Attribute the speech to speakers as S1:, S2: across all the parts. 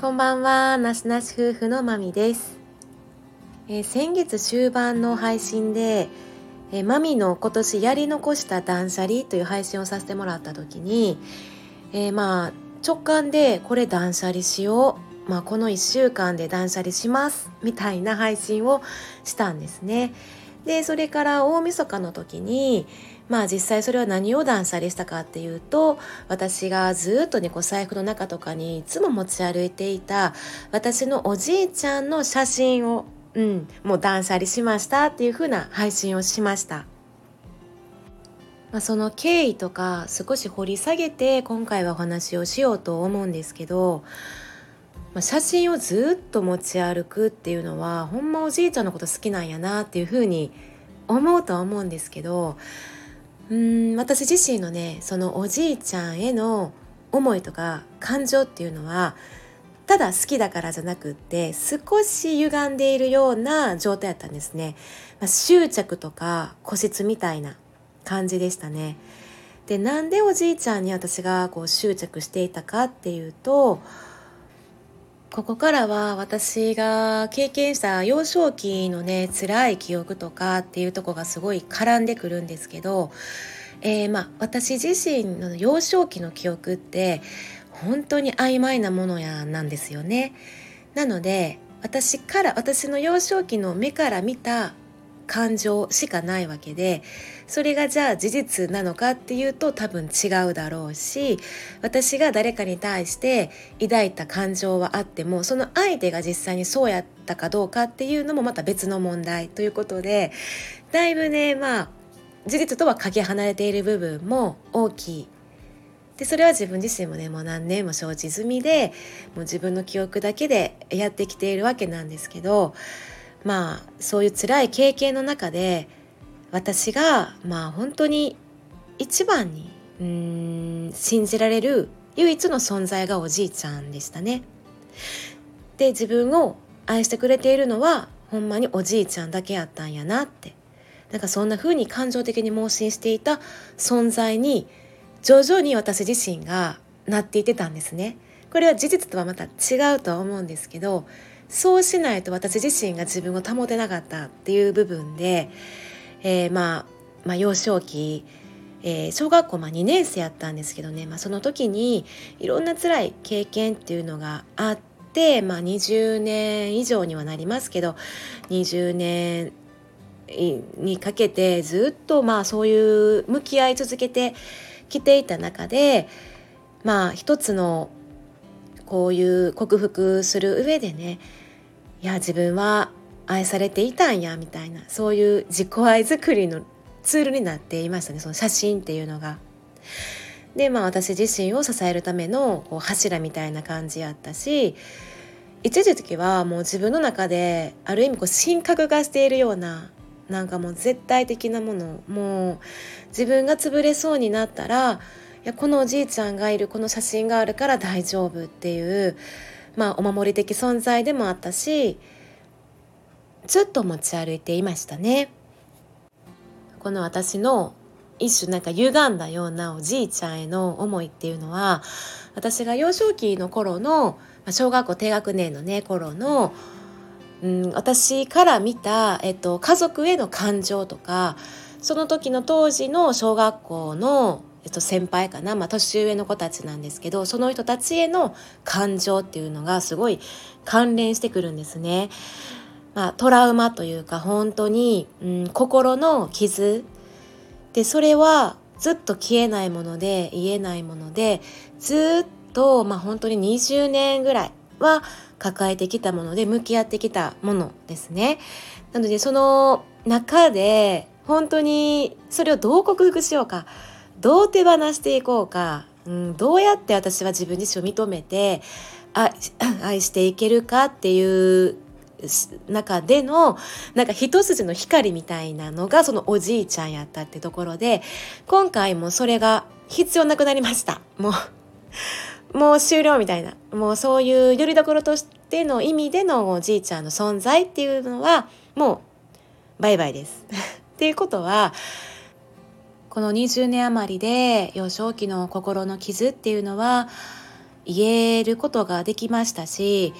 S1: こんばんは、なしなし夫婦のまみです、えー、先月終盤の配信で、えー、マミの今年やり残した断捨離という配信をさせてもらった時に、えー、まあ直感でこれ断捨離しよう、まあ、この1週間で断捨離しますみたいな配信をしたんですね。でそれから大晦日の時にまあ実際それは何を断捨離したかっていうと私がずっとねこう財布の中とかにいつも持ち歩いていた私のおじいちゃんの写真を、うん、もう断捨離しましたっていう風な配信をしました。まあ、その経緯とか少し掘り下げて今回はお話をしようと思うんですけど、ま、写真をずっと持ち歩くっていうのはほんまおじいちゃんのこと好きなんやなっていうふうに思うとは思うんですけどうん私自身のねそのおじいちゃんへの思いとか感情っていうのはただ好きだからじゃなくって少し歪んでいるような状態だったんですね、まあ、執着とか固執みたいな感じでしたね。でなんでおじいちゃんに私がこう執着していたかっていうとここからは私が経験した幼少期のね辛い記憶とかっていうとこがすごい絡んでくるんですけど、えー、まあ私自身の幼少期の記憶って本当に曖昧なものやなんですよね。なので私から私の幼少期の目から見た感情しかないわけでそれがじゃあ事実なのかっていうと多分違うだろうし私が誰かに対して抱いた感情はあってもその相手が実際にそうやったかどうかっていうのもまた別の問題ということでだいぶねまあ事実とはかけ離れている部分も大きい。でそれは自分自身もねもう何年も承知済みでもう自分の記憶だけでやってきているわけなんですけどまあそういう辛い経験の中で私がまあ本当に一番にうん信じられる唯一の存在がおじいちゃんでしたね。で自分を愛してくれているのはほんまにおじいちゃんだけやったんやなってなんかそんな風に感情的に盲信していた存在に徐々に私自身がなっていってたんですね。これは事実とはまた違うとは思うんですけどそうしないと私自身が自分を保てなかったっていう部分で、えー、まあ、まあ、幼少期、えー、小学校まあ2年生やったんですけどね、まあ、その時にいろんな辛い経験っていうのがあって、まあ、20年以上にはなりますけど20年にかけてずっとまあそういう向き合い続けてきていた中でまあ一つのこういう克服する上でねいや自分は愛されていたんやみたいなそういう自己愛作りのツールになっていましたねその写真っていうのが。でまあ私自身を支えるためのこう柱みたいな感じやったし一時期はもう自分の中である意味こう神格化しているようななんかもう絶対的なものもう自分が潰れそうになったらいやこのおじいちゃんがいるこの写真があるから大丈夫っていうまあ、お守り的存在でもあったしずっと持ち歩いていましたね。この私の一種なんか歪んだようなおじいちゃんへの思いっていうのは私が幼少期の頃の小学校低学年のね頃の、うん、私から見た、えっと、家族への感情とかその時の当時の小学校のえっと、先輩かな、まあ、年上の子たちなんですけどその人たちへの感情っていうのがすごい関連してくるんですね。まあ、トラウマというか本当に、うん、心の傷でそれはずっと消えないもので言えないものでずっと、まあ、本当に20年ぐらいは抱えてきたもので向き合ってきたものですね。なのでその中で本当にそれをどう克服しようかどう手放していこうか、うん、どうやって私は自分自身を認めて愛していけるかっていう中でのなんか一筋の光みたいなのがそのおじいちゃんやったってところで今回もそれが必要なくなりましたもうもう終了みたいなもうそういうよりどころとしての意味でのおじいちゃんの存在っていうのはもうバイバイです。っていうことはこの20年余りで幼少期の心の傷っていうのは言えることができましたし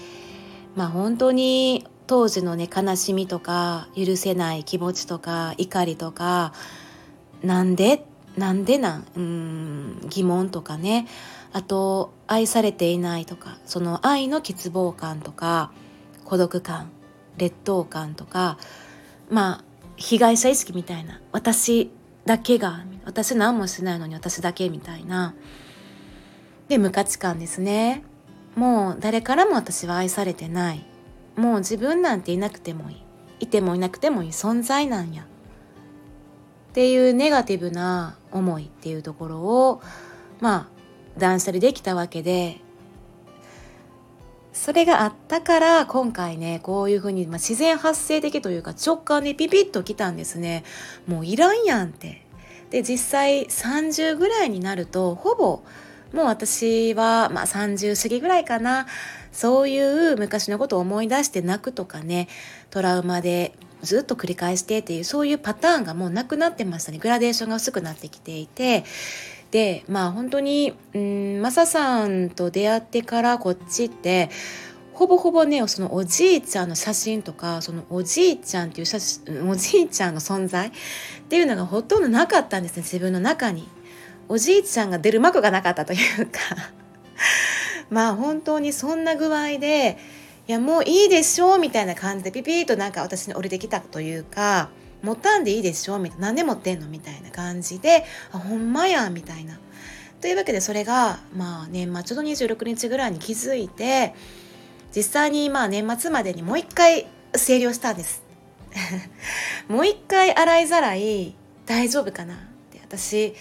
S1: まあ本当に当時のね悲しみとか許せない気持ちとか怒りとかなんで？なんでなん？うん疑問とかね。あと愛されていないとかその愛の欠乏感とか孤独感劣等感とかまあ被害者意識みたいな私だけが私何もしないのに私だけみたいなで無価値観ですね。もう誰からも私は愛されてない。もう自分なんていなくてもいい。いてもいなくてもいい存在なんや。っていうネガティブな思いっていうところをまあ断捨離できたわけでそれがあったから今回ねこういうふうに、まあ、自然発生的というか直感でピピッときたんですね。もういらんやんって。で実際30ぐらいになるとほぼもう私は、まあ、30過ぎぐらいかな。そういう昔のことを思い出して泣くとかねトラウマでずっと繰り返してっていうそういうパターンがもうなくなってましたね。グラデーションが薄くなってきていて。でまあ本当にうんマサさんと出会ってからこっちってほぼほぼねそのおじいちゃんの写真とかそのおじいちゃんっていう写真おじいちゃんの存在っていうのがほとんどなかったんですね自分の中に。おじいちゃんが出る幕がなかったというか まあ本当にそんな具合でいやもういいでしょうみたいな感じでピピーとなんか私に降りてきたというか持ったんでいいでしょうみたいな何で持ってんのみたいな感じであほんまやみたいな。というわけでそれがまあ年末の26日ぐらいに気づいて実際にまあ年末までにもう一回整理をしたんです もう一回洗いざらい大丈夫かなって私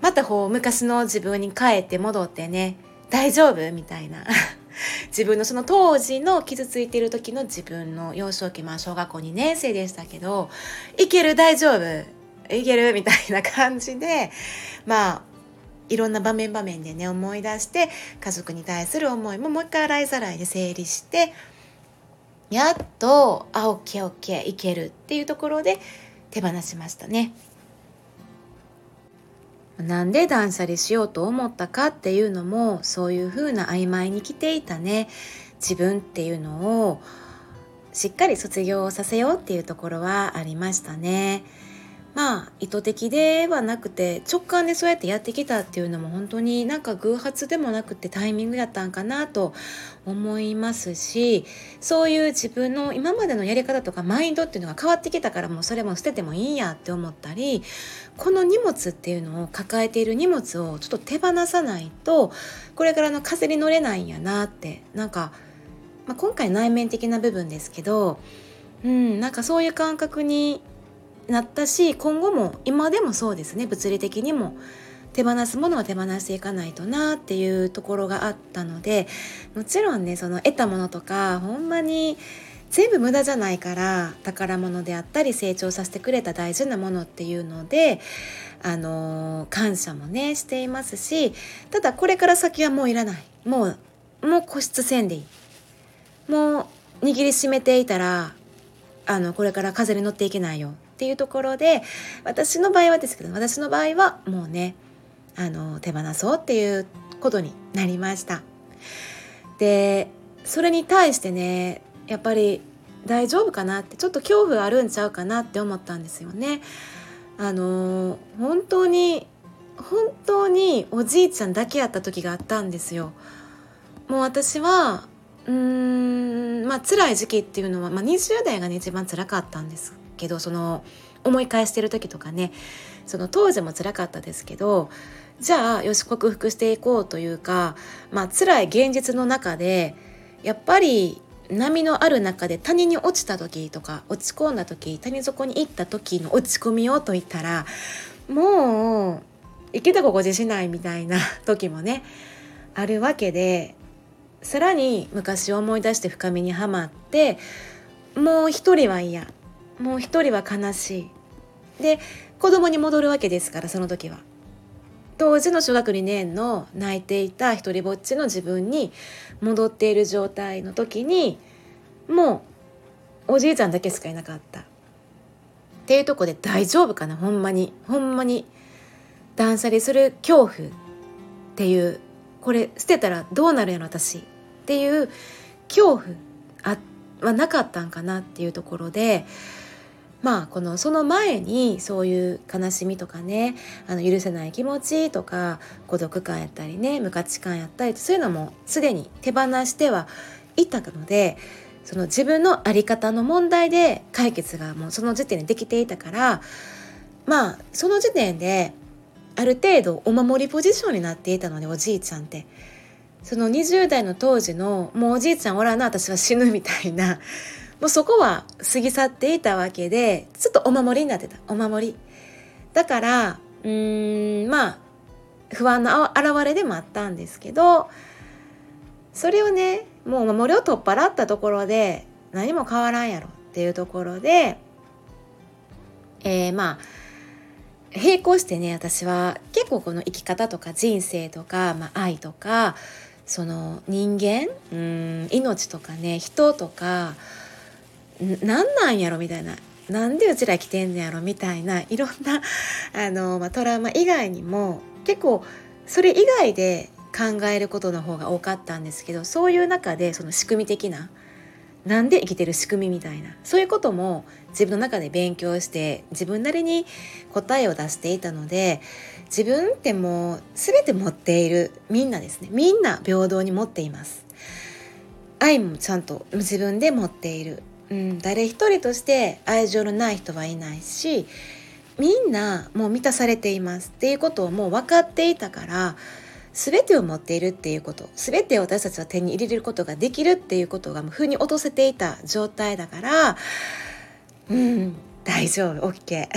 S1: またこう昔の自分に帰って戻ってね大丈夫みたいな 自分のその当時の傷ついている時の自分の幼少期まあ小学校2年生でしたけどいける大丈夫いけるみたいな感じでまあいろんな場面場面でね思い出して家族に対する思いももう一回洗いざらいで整理してやっとあオッケーオッケーいけるっていうところで手放しましたね。なんで断捨離しようと思ったかっていうのもそういうふうな曖昧に来ていたね自分っていうのをしっかり卒業させようっていうところはありましたね。まあ意図的ではなくて直感でそうやってやってきたっていうのも本当になんか偶発でもなくてタイミングやったんかなと思いますしそういう自分の今までのやり方とかマインドっていうのが変わってきたからもうそれも捨ててもいいやって思ったりこの荷物っていうのを抱えている荷物をちょっと手放さないとこれからの風に乗れないんやなってなんか、まあ、今回内面的な部分ですけどうんなんかそういう感覚になったし今後も今でもそうですね物理的にも手放すものは手放していかないとなっていうところがあったのでもちろんねその得たものとかほんまに全部無駄じゃないから宝物であったり成長させてくれた大事なものっていうのであのー、感謝もねしていますしただこれから先はもういらない。もうもう固執せんでいい。もう握りしめていたらあのこれから風に乗っていけないよ。っていうところで私の場合はですけど私の場合はもうねあの手放そうっていうことになりました。でそれに対してねやっぱり大丈夫かなってちょっと恐怖あるんちゃうかなって思ったんですよね。あの本当に本当におじいちゃんだけやった時があったんですよ。もう私はうーんまあ辛い時期っていうのは、まあ、20代がね一番辛かったんです。けどその思い返してる時とかねその当時も辛かったですけどじゃあよし克服していこうというかまあ辛い現実の中でやっぱり波のある中で谷に落ちた時とか落ち込んだ時谷底に行った時の落ち込みをと言ったらもう生きた心地しないみたいな 時もねあるわけでさらに昔を思い出して深みにはまってもう一人は嫌。もう一人は悲しい。で子供に戻るわけですからその時は。当時の小学2年の泣いていた一人ぼっちの自分に戻っている状態の時にもうおじいちゃんだけしかいなかった。っていうとこで大丈夫かなほんまに。ほんまに。断捨離する恐怖。っていう。これ捨てたらどうなるやろ私。っていう恐怖はなかったんかなっていうところでまあこのその前にそういう悲しみとかねあの許せない気持ちとか孤独感やったりね無価値観やったりそういうのもすでに手放してはいたのでその自分の在り方の問題で解決がもうその時点でできていたからまあその時点である程度お守りポジションになっていたのでおじいちゃんって。その20代の当時のもうおじいちゃんおらな私は死ぬみたいなもうそこは過ぎ去っていたわけでちょっとお守りになってた。お守り。だからうーんまあ不安の表れでもあったんですけどそれをねもう守りを取っ払ったところで何も変わらんやろっていうところでえー、まあ並行してね私は結構この生き方とか人生とか、まあ、愛とかその人間うん命とかね人とか何なんやろみたいな。なんでうちら来てんねやろみたいな。いろんな あの、まあ、トラウマ以外にも結構それ以外で考えることの方が多かったんですけどそういう中でその仕組み的ななんで生きてる仕組みみたいな。そういうことも自分の中で勉強して自分なりに答えを出していたので自分ってもう全て持っているみんなですね。みんな平等に持っています。愛もちゃんと自分で持っている。うん、誰一人として愛情のない人はいないしみんなもう満たされていますっていうことをもう分かっていたから全てを持っているっていうこと全てを私たちは手に入れることができるっていうことがもう風に落とせていた状態だからうん大丈夫 OK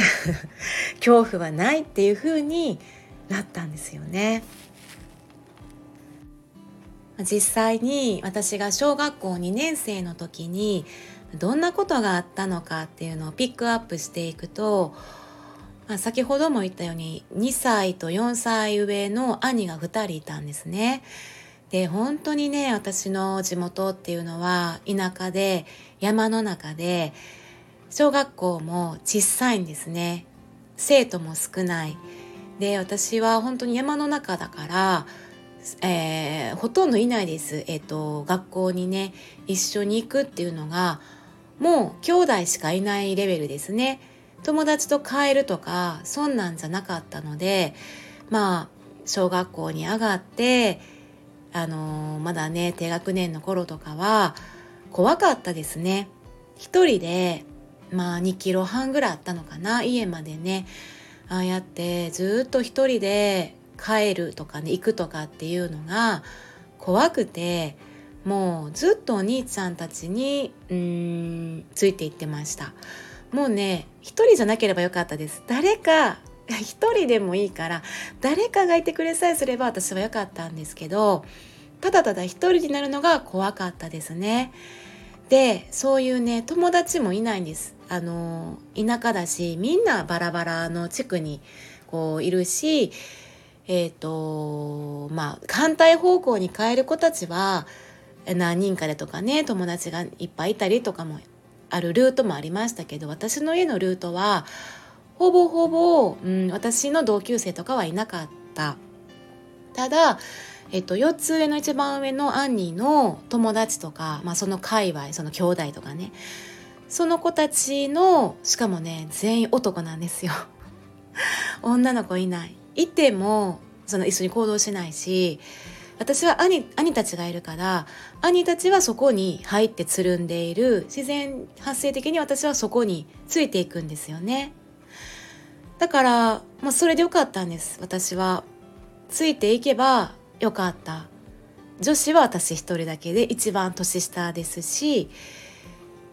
S1: 恐怖はないっていう風になったんですよね。実際に私が小学校2年生の時にどんなことがあったのかっていうのをピックアップしていくと、まあ、先ほども言ったように2歳と4歳上の兄が2人いたんですね。で本当にね私の地元っていうのは田舎で山の中で小学校も小さいんですね。生徒も少ない。で私は本当に山の中だから、えー、ほとんどいないです、えーと学校にね一緒に行くっていうのがもう兄弟しかいないレベルですね。友達と帰るとかそんなんじゃなかったのでまあ小学校に上がってあのー、まだね低学年の頃とかは怖かったですね。一人でまあ2キロ半ぐらいあったのかな家までね。ああやってずっと一人で帰るとかね行くとかっていうのが怖くてもうずっとお兄ちゃんたちにうんついていってました。もうね一人じゃなければよかったです。誰か一人でもいいから誰かがいてくれさえすれば私はよかったんですけどただただ一人になるのが怖かったですね。でそういうね友達もいないんです。あの田舎だしみんなバラバラの地区にこういるしえっ、ー、とまあ反対方向に変える子たちは何人かでとかね友達がいっぱいいたりとかもあるルートもありましたけど私の家のルートはほぼほぼ、うん、私の同級生とかはいなかった。ただ、えっと、4つ上の一番上のアンニーの友達とか、まあ、その界隈その兄弟とかねその子たちのしかもね全員男なんですよ。女の子いない。いてもその一緒に行動しないし私は兄兄たちがいるから兄たちはそこに入ってつるんでいる。自然発生的に私はそこについていくんですよね。だから、まあ、それでよかったんです。私はついていけばよかった。女子は私一人だけで一番年下ですし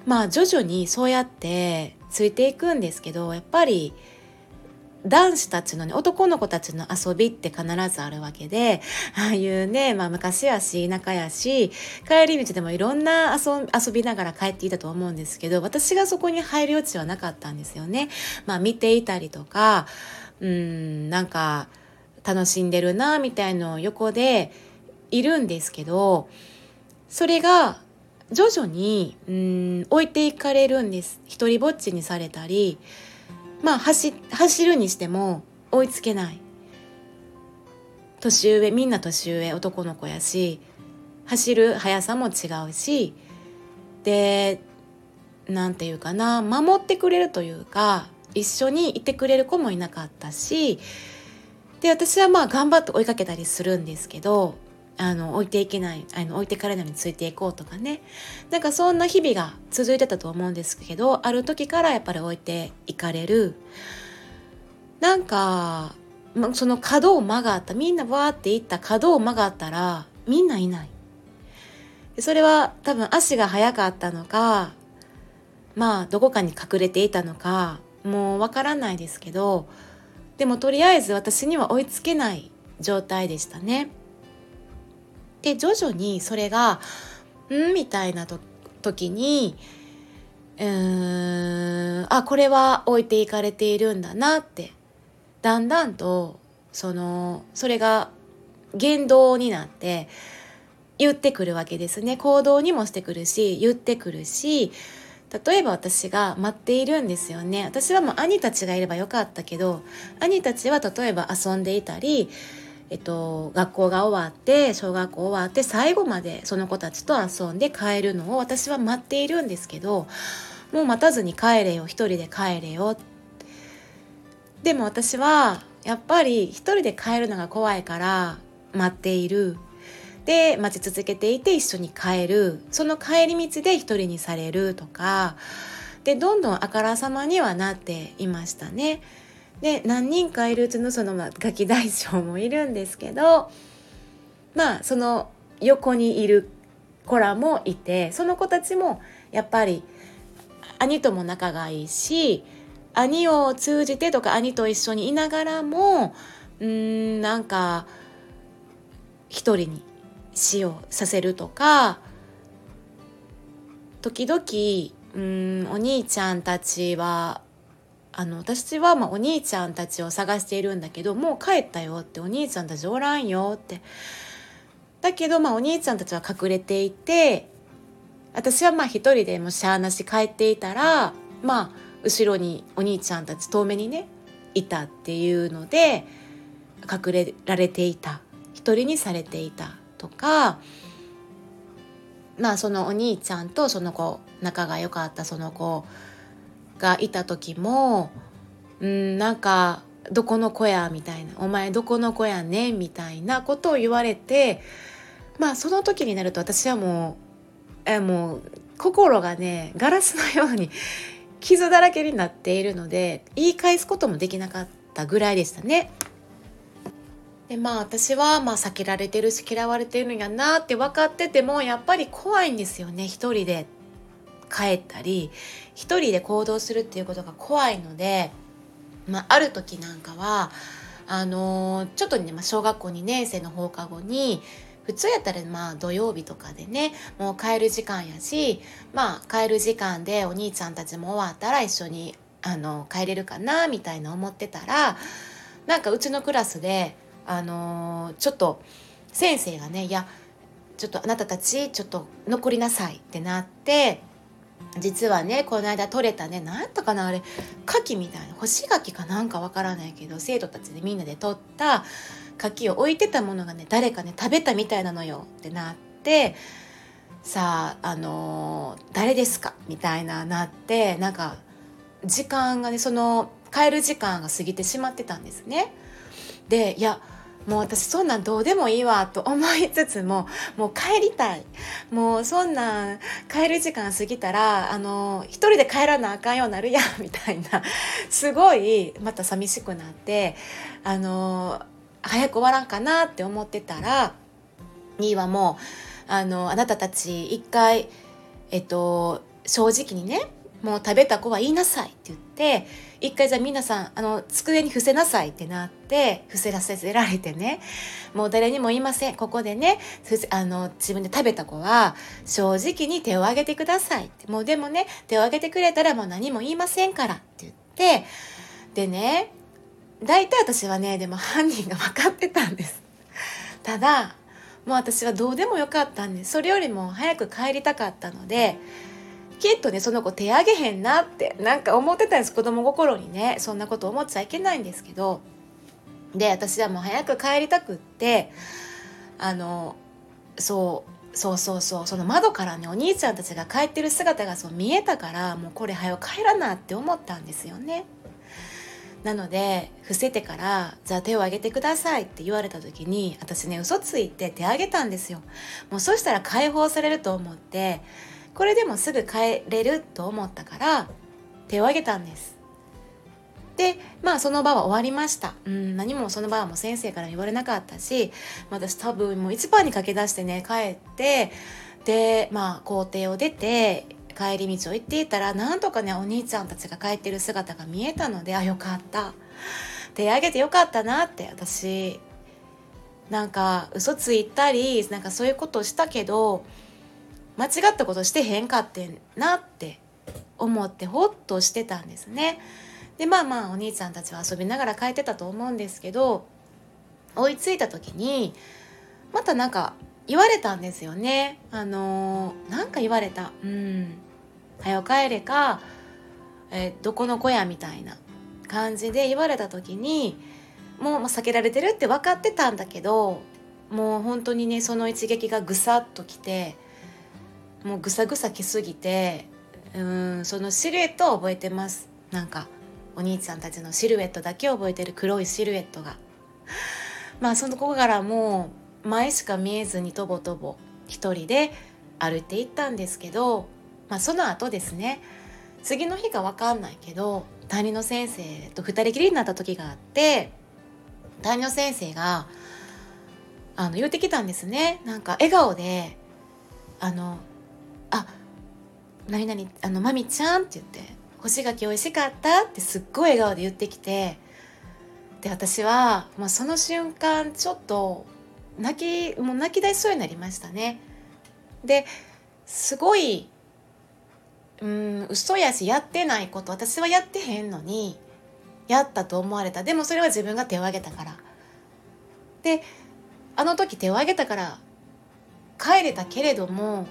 S1: まあ徐々にそうやってついていくんですけどやっぱり男子たちのね、男の子たちの遊びって必ずあるわけで、ああいうね、まあ昔やし、田舎やし、帰り道でもいろんな遊びながら帰っていたと思うんですけど、私がそこに入る余地はなかったんですよね。まあ見ていたりとか、うん、なんか楽しんでるな、みたいのを横でいるんですけど、それが徐々に、うん、置いていかれるんです。一人ぼっちにされたり、まあ走走るにしても追いつけない。年上みんな年上男の子やし走る速さも違うしで何て言うかな守ってくれるというか一緒にいてくれる子もいなかったしで私はまあ頑張って追いかけたりするんですけどあの置いていけないあの置いてかれないについていこうとかね。なんかそんな日々が続いてたと思うんですけどある時からやっぱり置いていかれる。なんかその角を曲がったみんなわーっていった角を曲がったらみんないない。それは多分足が速かったのかまあどこかに隠れていたのかもうわからないですけどでもとりあえず私には追いつけない状態でしたね。で徐々にそれが「ん?」みたいな時にうーんあこれは置いていかれているんだなってだんだんとそのそれが言動になって言ってくるわけですね行動にもしてくるし言ってくるし例えば私が待っているんですよね私はもう兄たちがいればよかったけど兄たちは例えば遊んでいたりえっと、学校が終わって小学校終わって最後までその子たちと遊んで帰るのを私は待っているんですけどもう待たずに帰れよ一人で帰れよ。でも私はやっぱり一人で帰るのが怖いから待っている。で待ち続けていて一緒に帰る。その帰り道で一人にされるとか。でどんどんあからさまにはなっていましたね。で何人かいるうちのその、まあ、ガキ大将もいるんですけどまあその横にいる子らもいてその子たちもやっぱり兄とも仲がいいし兄を通じてとか兄と一緒にいながらもうんなんか一人に死をさせるとか時々うんお兄ちゃんたちはあの私はまお兄ちゃんたちを探しているんだけどもう帰ったよってお兄ちゃんたちおらんよって。だけどまあお兄ちゃんたちは隠れていて私はまあ一人でもしゃあなし帰っていたらまあ後ろにお兄ちゃんたち遠目にねいたっていうので隠れられていた。一人にされていたとかまあそのお兄ちゃんとその子仲が良かったその子がいた時もうんなんかどこの子やみたいなお前どこの子やねんみたいなことを言われてまあその時になると私はもうえもう心がねガラスのように傷だらけになっているので言い返すこともできなかったぐらいでしたね。でまあ私はまあ避けられてるし嫌われてるんやなって分かっててもやっぱり怖いんですよね一人で帰ったり一人で行動するっていうことが怖いので、まあ、ある時なんかはあのー、ちょっとね、まあ、小学校2年生の放課後に普通やったらまあ土曜日とかでねもう帰る時間やしまあ帰る時間でお兄ちゃんたちも終わったら一緒にあの帰れるかなみたいな思ってたらなんかうちのクラスであのー、ちょっと先生がねいやちょっとあなたたちちょっと残りなさいってなって実はねこの間取れたね何やったかなあれ牡蠣みたいな干し柿かなんかわからないけど生徒たちでみんなで取った柿を置いてたものがね誰かね食べたみたいなのよってなってさああのー、誰ですか？みたいななってなんか時間がねその帰る時間が過ぎてしまってたんですね。でいやもう私そんなんどうでもいいわと思いつつももう帰りたい。もうそんなん帰る時間過ぎたらあの一人で帰らなあかんようになるやんみたいな。すごいまた寂しくなってあの早く終わらんかなって思ってたらにはもうあのあなたたち一回えっと正直にねもう食べた子は言いなさいって言って一回じゃあ皆さんあの机に伏せなさいってなって伏せらせられてねもう誰にも言いません。ここでねあの自分で食べた子は正直に手を挙げてくださいって。もうでもね手を挙げてくれたらもう何も言いませんからって言ってでね大体私はねでも犯人が分かってたんです。ただもう私はどうでもよかったんです。それよりも早く帰りたかったのできっとねその子手上げへんなってなんか思ってたんです子供心にねそんなこと思っちゃいけないんですけどで私はもう早く帰りたくってあのそうそうそうそうその窓からねお兄ちゃんたちが帰ってる姿がそう見えたからもうこれ早く帰らなって思ったんですよね。なので伏せてから「じゃあ手を挙げてください」って言われた時に私ね嘘ついて手挙げたんですよ。もうそしたら解放されると思ってこれでもすぐ帰れると思ったから手を挙げたんです。でまあその場は終わりました、うん、何もその場はもう先生から言われなかったし私多分もう一番に駆け出してね帰ってでまあ校庭を出て帰り道を行っていたらなんとかねお兄ちゃんたちが帰ってる姿が見えたのであよかった手挙げてよかったなって私なんか嘘ついたりなんかそういうことしたけど間違ったことしてへんかってんなって思ってほっとしてたんですね。でまあまあお兄ちゃんたちは遊びながら帰ってたと思うんですけど追いついた時にまたなんか言われたんですよねあのー、なんか言われたうん「はよ帰れか、えー、どこの子や」みたいな感じで言われた時にもう避けられてるって分かってたんだけどもう本当にねその一撃がぐさっときてもうぐさぐさきすぎてうんそのシルエットを覚えてます。なんかお兄ちゃんたちのシルエットだけ覚えてる黒いシルエットが。まあその子からもう前しか見えずにとぼとぼ一人で歩いていったんですけど、まあ、その後ですね次の日か分かんないけど担任の先生と2人きりになった時があって担任の先生があの言ってきたんですね。なんか笑顔で「あのあ何々あのまみちゃん」って言って干し柿美味しかったってすっごい笑顔で言ってきてで私は、まあ、その瞬間ちょっと泣きもう泣き出しそうになりましたね。ですごいうん嘘やしやってないこと私はやってへんのにやったと思われたでもそれは自分が手を挙げたからであの時手を挙げたから帰れたけれども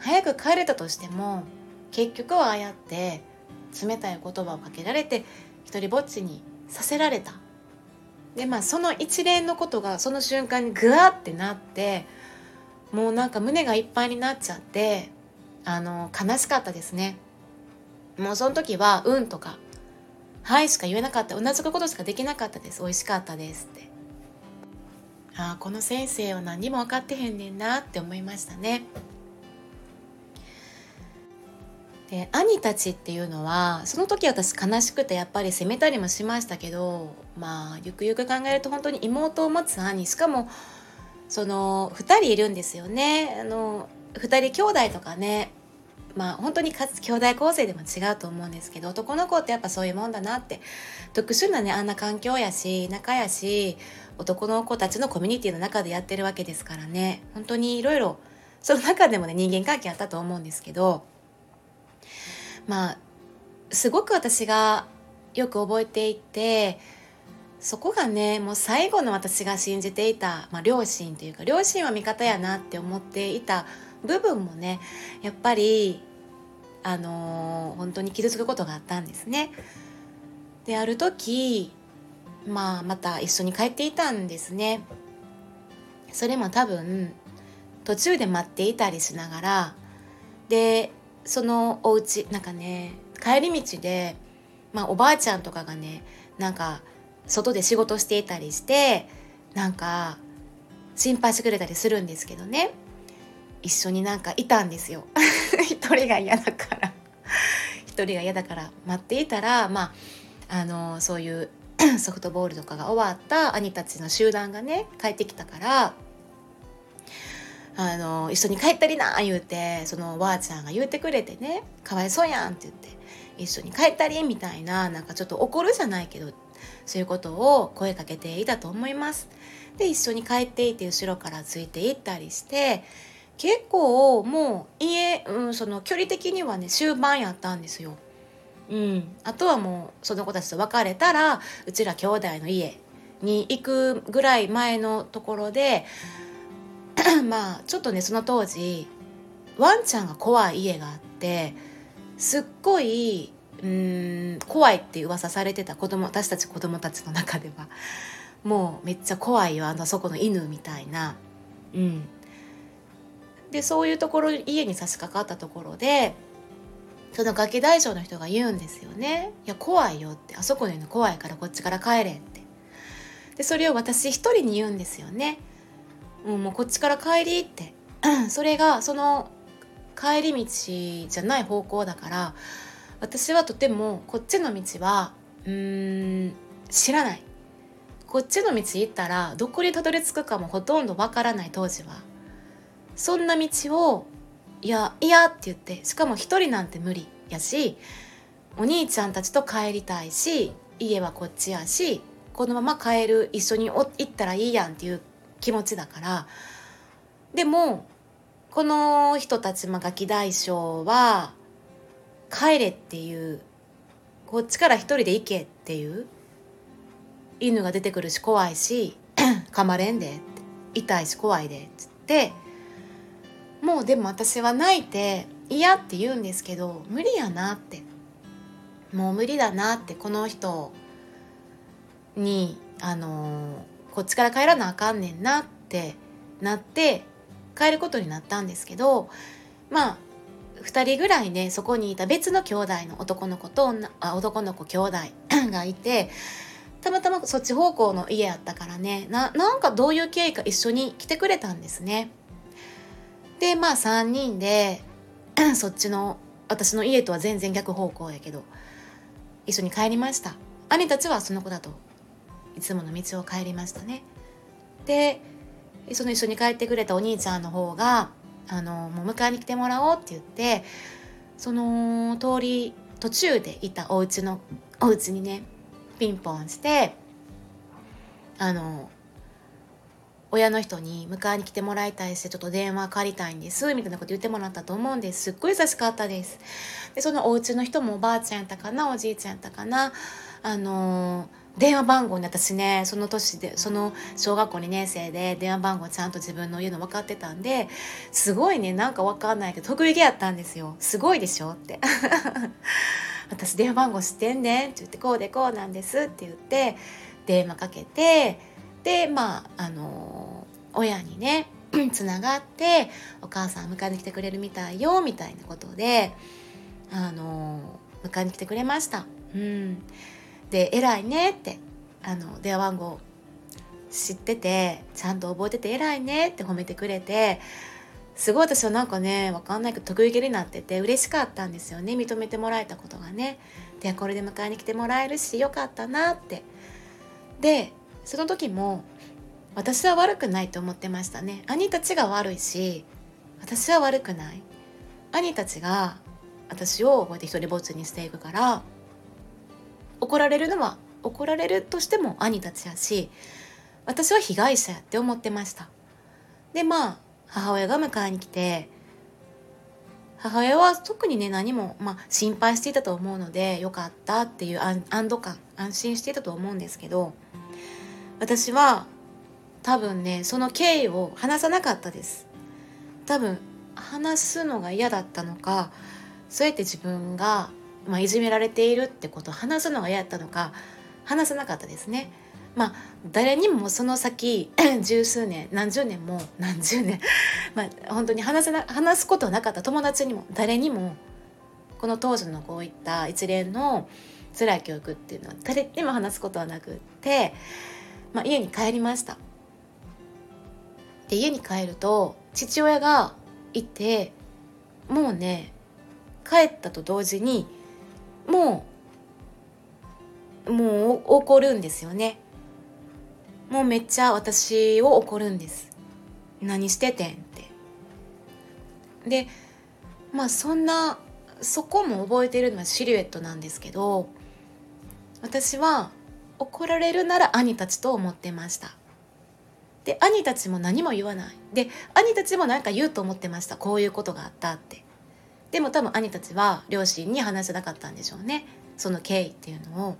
S1: 早く帰れたとしても結局はああやって冷たい言葉をかけられて一人ぼっちにさせられた。でまあその一連のことがその瞬間にグワってなってもうなんか胸がいっぱいになっちゃってあの悲しかったですね。もうその時は「うん」とか「はい」しか言えなかったうなずくことしかできなかったです。美味しかったですって。ああこの先生は何も分かってへんねんなって思いましたね。で兄たちっていうのはその時私悲しくてやっぱり責めたりもしましたけどまあゆくゆく考えると本当に妹を持つ兄しかもその2人いるんですよね。あの2人兄弟とかねまあ本当にかつ兄弟構成でも違うと思うんですけど男の子ってやっぱそういうもんだなって特殊なねあんな環境やし仲やし男の子たちのコミュニティの中でやってるわけですからね。本当にいろいろその中でもね人間関係あったと思うんですけどまあすごく私がよく覚えていてそこがねもう最後の私が信じていた、まあ、両親というか両親は味方やなって思っていた部分もねやっぱりあのー、本当に傷つくことがあったんですね。である時まあまた一緒に帰っていたんですね。それも多分途中で待っていたりしながらでそのお家なんかね帰り道で、まあ、おばあちゃんとかがねなんか外で仕事していたりしてなんか心配してくれたりするんですけどね。一緒になんかいたんですよ。一人が嫌だから。一人が嫌だから待っていたらまああのそういう ソフトボールとかが終わった兄たちの集団がね帰ってきたからあの一緒に帰ったりな言うてそのおばあちゃんが言うてくれてねかわいそうやんって言って一緒に帰ったりみたいななんかちょっと怒るじゃないけどそういうことを声かけていたと思います。で一緒に帰っていて後ろからついていったりして結構もう家、うん、その距離的にはね終盤やったんですよ。うん、あとはもうその子たちと別れたらうちら兄弟の家に行くぐらい前のところで まあちょっとねその当時ワンちゃんが怖い家があってすっごいうん怖いって噂されてた子供私たち子供たちの中では。もうめっちゃ怖いよあのそこの犬みたいな。うん。でそういうところ家に差し掛かったところでそのガキ大将の人が言うんですよね「いや怖いよ」って「あそこの犬怖いからこっちから帰れ」って。でそれを私一人に言うんですよね「うん、もうこっちから帰り」って。それがその帰り道じゃない方向だから私はとてもこっちの道はうーん知らない。こっちの道行ったらどこにたどり着くかもほとんどわからない当時は。そんな道をいやいやって言ってしかも一人なんて無理やしお兄ちゃんたちと帰りたいし家はこっちやしこのまま帰る一緒に行ったらいいやんっていう気持ちだから。でもこの人たち、ま、ガキ大将は帰れっていうこっちから一人で行けっていう犬が出てくるし怖いし 噛まれんで痛いし怖いでっつってもうでも私は泣いて嫌って言うんですけど無理やなってもう無理だなってこの人にあのこっちから帰らなあかんねんなってなって帰ることになったんですけどまあ2人ぐらいねそこにいた別の兄弟の男の子と女あ男の子兄弟 がいてたまたまそっち方向の家やったからねななんかどういう経緯か一緒に来てくれたんですね。でまあ3人で そっちの私の家とは全然逆方向やけど一緒に帰りました兄たちはその子だといつもの道を帰りましたね。でその一緒に帰ってくれたお兄ちゃんの方があのもう迎えに来てもらおうって言ってその通り途中でいたお家のお家にねピンポンしてあの親の人に迎えに来てもらいたいしちょっと電話借りたいんですみたいなこと言ってもらったと思うんです。すっごい優しかったです。でそのお家の人もおばあちゃんやったかなおじいちゃんやったかなあの電話番号に私ねその年でその小学校2年生で電話番号ちゃんと自分の家の分かってたんですごいねなんか分かんないけど得意げやったんですよ。すごいでしょって。私電話番号知ってんねん。って言ってこうでこうなんですって言って電話かけてでまああの親にね つながってお母さん迎えに来てくれるみたいよみたいなことであの迎えに来てくれました。うん、で偉いねってあの電話番号知っててちゃんと覚えてて偉いねって褒めてくれてすごい私はなんかね分かんないけど得意げになってて嬉しかったんですよね。認めてもらえたことがね。でこれで迎えに来てもらえるしよかったなって。でその時も私は悪くないと思ってましたね。兄たちが悪いし私は悪くない。兄たちが私をこうやって一人ぼっちにしていくから怒られるのは怒られるとしても兄たちやし私は被害者やって思ってました。でまあ母親が迎えに来て母親は特にね何も、まあ、心配していたと思うのでよかったっていう安堵感安心していたと思うんですけど私は多分ねその経緯を話さなかったです。多分話すのが嫌だったのかそうやって自分が、まあ、いじめられているってことを話すのが嫌だったのか話さなかったですね。まあ誰にもその先 十数年何十年も何十年 まあ本当に話せな話すことなかった友達にも誰にもこの当時のこういった一連の辛い教育っていうのは誰にも話すことはなくってまあ、家に帰りました。で家に帰ると父親がいてもうね帰ったと同時にもうもう怒るんですよね。もうめっちゃ私を怒るんです。何しててんって。でまあそんなそこも覚えてるのはシルエットなんですけど私は怒られるなら兄たちと思ってました。で兄たちも何も言わない。で兄たちも何か言うと思ってました。こういうことがあったって。でも多分兄たちは両親に話せなかったんでしょうね。その経緯っていうのを。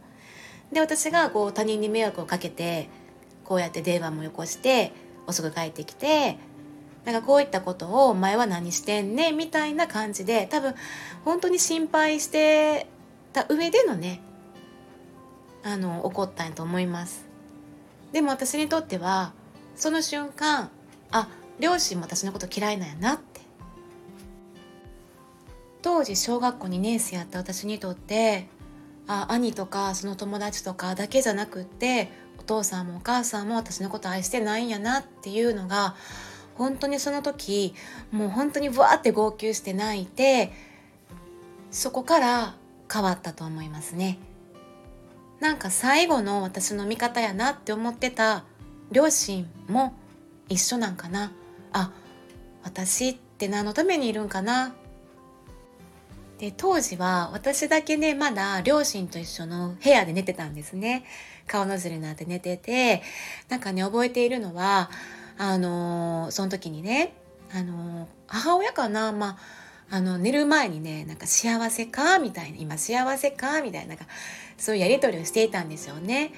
S1: で私がこう他人に迷惑をかけてこうやって電話もよこして遅く帰ってきてなんかこういったことを「お前は何してんね」みたいな感じで多分本当に心配してた上でのねあの怒ったんやと思います。でも私にとってはその瞬間あ両親も私のこと嫌いなんやなっ当時小学校2年生やった私にとってあ兄とかその友達とかだけじゃなくってお父さんもお母さんも私のこと愛してないんやなっていうのが本当にその時もう本当にブワーって号泣して泣いてそこから変わったと思いますね。なんか最後の私の味方やなって思ってた両親も一緒なんかな。あ私って何のためにいるんかなで当時は私だけねまだ両親と一緒の部屋で寝てたんですね。顔のずりになって寝てて。なんかね覚えているのはあのー、その時にねあのー、母親かな？まああの寝る前にねなんか幸せか？みたいな今幸せか？みたいななんかそういうやり取りをしていたんですよね。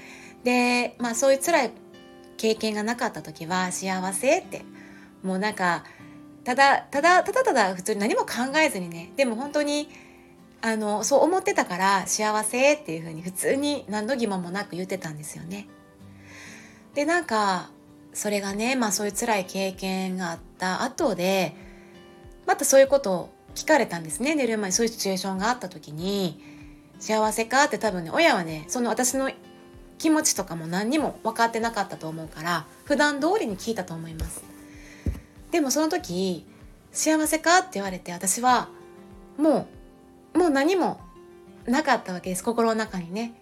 S1: でまあそういう辛い経験がなかった時は幸せってもうなんかただただただただ普通に何も考えずにねでも本当にあのそう思ってたから幸せっていうふうに普通に何の疑問もなく言ってたんですよね。でなんかそれがねまあそういう辛い経験があった後でまたそういうことを聞かれたんですね寝る前にそういうシチュエーションがあった時に幸せかって多分ね親はねその私の気持ちとかも何にも分かってなかったと思うから普段通りに聞いたと思いますでもその時幸せかって言われて私はもうもう何もなかったわけです心の中にね。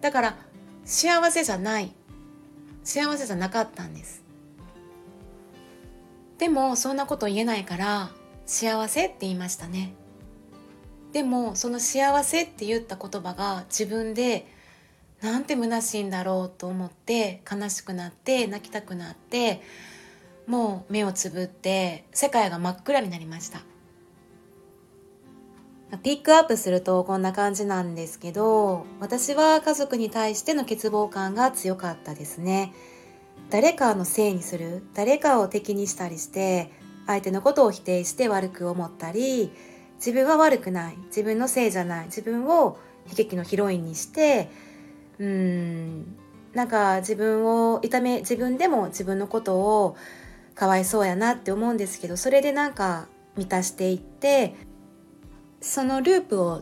S1: だから幸せじゃない。幸せじゃなかったんです。でもそんなこと言えないから幸せって言いましたね。でもその幸せって言った言葉が自分でなんて虚しいんだろうと思って悲しくなって泣きたくなってもう目をつぶって世界が真っ暗になりました。ピックアップするとこんな感じなんですけど私は家族に対しての欠乏感が強かったですね。誰かのせいにする誰かを敵にしたりして相手のことを否定して悪く思ったり自分は悪くない自分のせいじゃない自分を悲劇のヒロインにしてうんなんか自分を痛め自分でも自分のことをかわいそうやなって思うんですけどそれでなんか満たしていってそのループを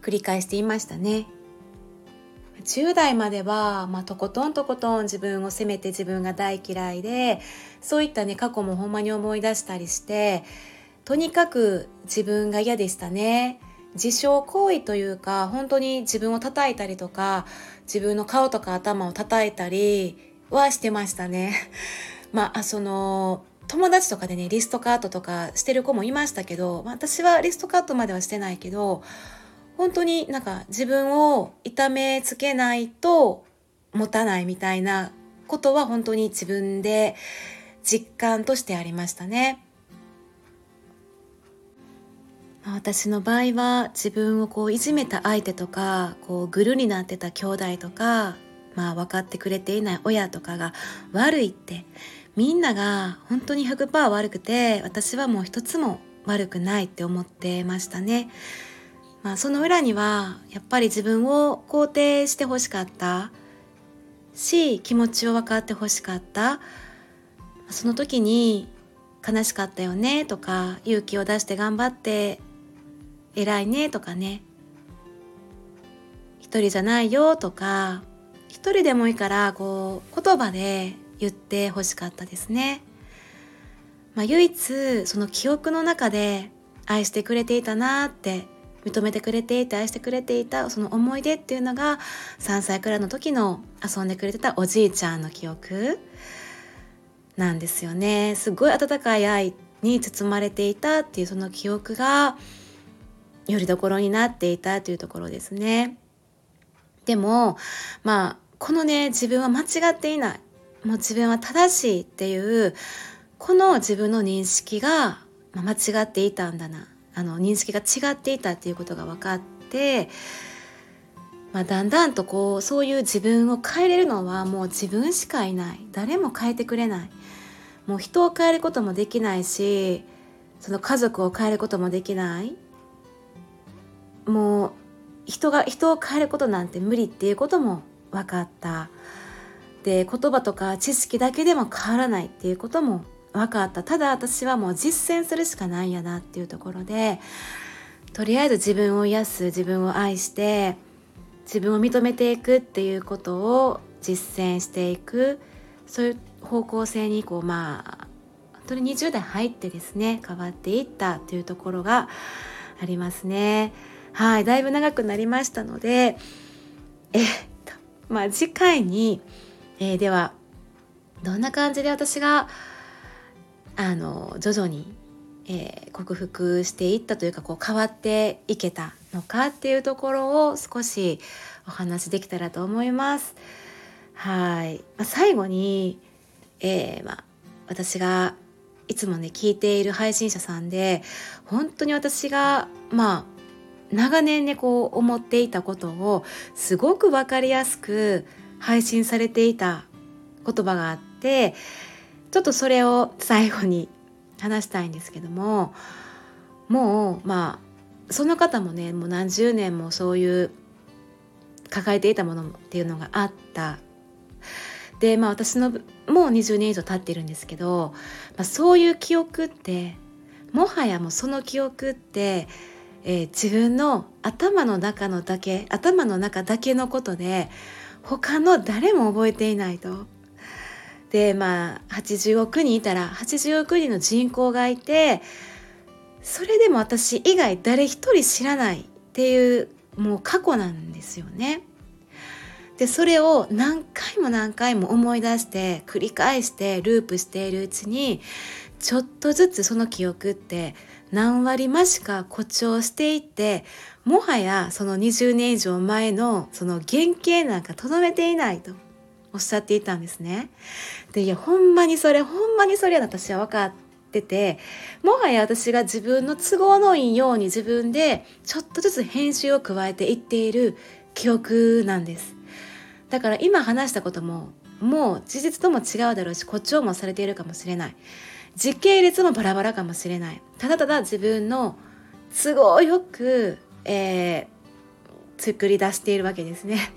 S1: 繰り返していましたね。10代までは、まあ、とことんとことん自分を責めて自分が大嫌いでそういったね過去もほんまに思い出したりしてとにかく自分が嫌でしたね。自傷行為というか本当に自分を叩いたりとか自分の顔とか頭を叩いたりはしてましたね。まあその友達とかでねリストカットとかしてる子もいましたけど、まあ、私はリストカットまではしてないけど本当になんか自分を痛めつけないと持たないみたいなことは本当に自分で実感としてありましたね。私の場合は自分をこういじめた相手とかこうグルになってた兄弟とかまあ分かってくれていない親とかが悪いってみんなが本当に100%悪くて私はもう一つも悪くないって思ってましたね。まあ、その裏にはやっぱり自分を肯定してほしかった。し気持ちを分かってほしかった。その時に悲しかったよねとか勇気を出して頑張って偉いねとかね。一人じゃないよとか。一人でもいいからこう言葉で言ってほしかったですね。まあ、唯一その記憶の中で愛してくれていたなって認めてくれていて愛してくれていたその思い出っていうのが3歳くらいの時の遊んでくれてたおじいちゃんの記憶なんですよね。すごい温かい愛に包まれていたっていうその記憶がよりどころになっていたというところですね。でもまあこのね自分は間違っていない。もう自分は正しいっていうこの自分の認識が間違っていたんだな。あの認識が違っていたっていうことが分かって、まあ、だんだんとこうそういう自分を変えれるのはもう自分しかいない。誰も変えてくれない。もう人を変えることもできないしその家族を変えることもできない。もう人が人を変えることなんて無理っていうことも分かった。で言葉とか知識だけでも変わらないっていうことも分かったただ私はもう実践するしかないんやなっていうところでとりあえず自分を癒す自分を愛して自分を認めていくっていうことを実践していくそういう方向性にこうまあ本当に20代入ってですね変わっていったというところがありますね。はいだいぶ長くなりましたのでえっとまあ次回に、えー、ではどんな感じで私があの徐々に、えー、克服していったというかこう変わっていけたのかっていうところを少しお話できたらと思います。はい、まあ、最後に、えー、まあ、私がいつもね聞いている配信者さんで本当に私がまあ長年ねこう思っていたことをすごく分かりやすく配信されていた言葉があってちょっとそれを最後に話したいんですけどももうまあその方もねもう何十年もそういう抱えていたものっていうのがあった。でまあ私のもう20年以上経ってるんですけど、まあ、そういう記憶ってもはやもうその記憶って、えー、自分の頭の中のだけ頭の中だけのことで他の誰も覚えていないと。でまあ80億人いたら80億人の人口がいてそれでも私以外誰一人知らないっていうもう過去なんですよね。でそれを何回も何回も思い出して繰り返してループしているうちにちょっとずつその記憶って何割増しか誇張していってもはやその20年以上前のその原型なんかとどめていないとおっしゃっていたんですね。でいやほんまにそれほんまにそれは私は分かっててもはや私が自分の都合のいいように自分でちょっとずつ編集を加えていっている記憶なんです。だから今話したことももう事実とも違うだろうし誇張もされているかもしれない時系列もバラバラかもしれないただただ自分の都合よく、えー、作り出しているわけですね。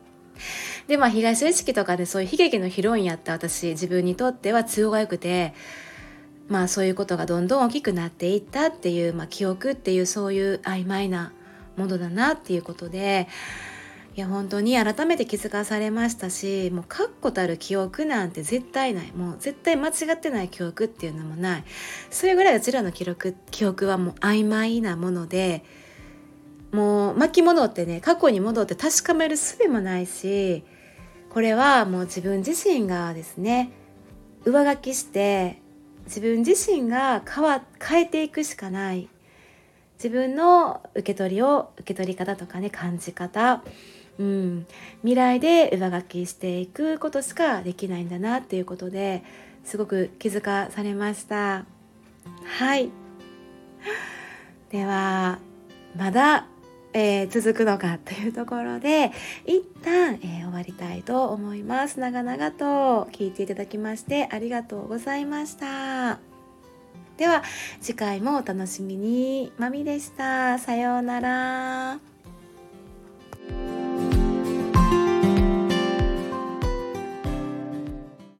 S1: でまあ東意識とかでそういう悲劇のヒロインやった私自分にとっては都合がよくてまあそういうことがどんどん大きくなっていったっていう、まあ、記憶っていうそういう曖昧なものだなっていうことでいや本当に改めて気づかされましたしもう確固たる記憶なんて絶対ない。もう絶対間違ってない記憶っていうのもない。それぐらいうちらの記録記憶はもう曖昧なものでもう巻き戻ってね過去に戻って確かめる術もないしこれはもう自分自身がですね上書きして自分自身が変わ変えていくしかない。自分の受け取りを受け取り方とかね感じ方うん、未来で上書きしていくことしかできないんだなっていうことですごく気づかされました。はい。ではまだ、えー、続くのかというところで一旦、えー、終わりたいと思います。長々と聞いていただきましてありがとうございました。では次回もお楽しみに。まみでした。さようなら。